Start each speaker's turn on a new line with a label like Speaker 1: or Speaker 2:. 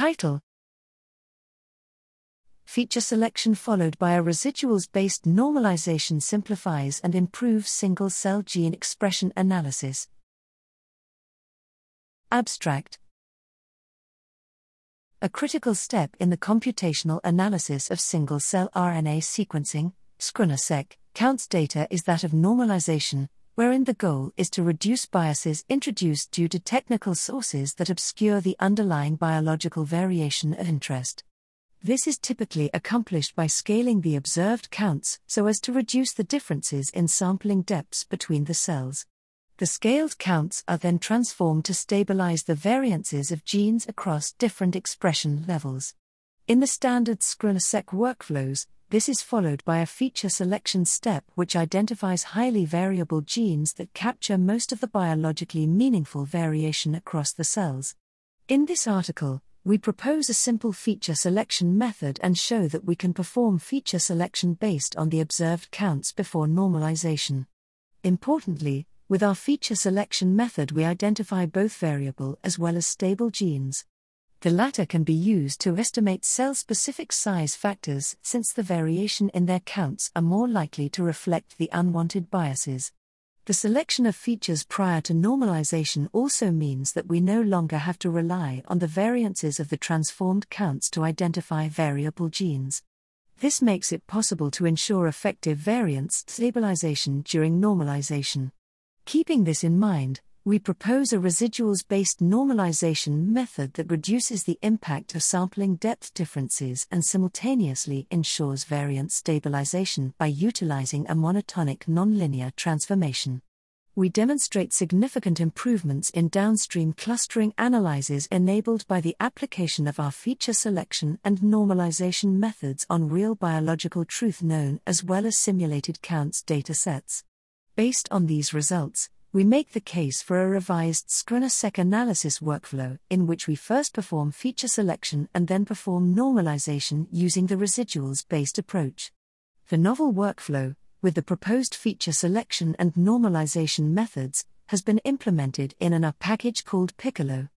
Speaker 1: Title Feature selection followed by a residuals based normalization simplifies and improves single cell gene expression analysis. Abstract A critical step in the computational analysis of single cell RNA sequencing, SCRNA-seq, counts data is that of normalization, wherein the goal is to reduce biases introduced due to technical sources that obscure the underlying biological variation of interest. This is typically accomplished by scaling the observed counts so as to reduce the differences in sampling depths between the cells. The scaled counts are then transformed to stabilize the variances of genes across different expression levels. In the standard SCRNA-seq workflows, this is followed by a feature selection step which identifies highly variable genes that capture most of the biologically meaningful variation across the cells. In this article, we propose a simple feature selection method and show that we can perform feature selection based on the observed counts before normalization. Importantly, with our feature selection method, we identify both variable as well as stable genes. The latter can be used to estimate cell specific size factors since the variation in their counts are more likely to reflect the unwanted biases. The selection of features prior to normalization also means that we no longer have to rely on the variances of the transformed counts to identify variable genes. This makes it possible to ensure effective variance stabilization during normalization. Keeping this in mind, we propose a residuals based normalization method that reduces the impact of sampling depth differences and simultaneously ensures variance stabilization by utilizing a monotonic nonlinear transformation. We demonstrate significant improvements in downstream clustering analyses enabled by the application of our feature selection and normalization methods on real biological truth known as well as simulated counts datasets. Based on these results, we make the case for a revised SCRNA-seq analysis workflow in which we first perform feature selection and then perform normalization using the residuals based approach. The novel workflow, with the proposed feature selection and normalization methods, has been implemented in an R package called Piccolo.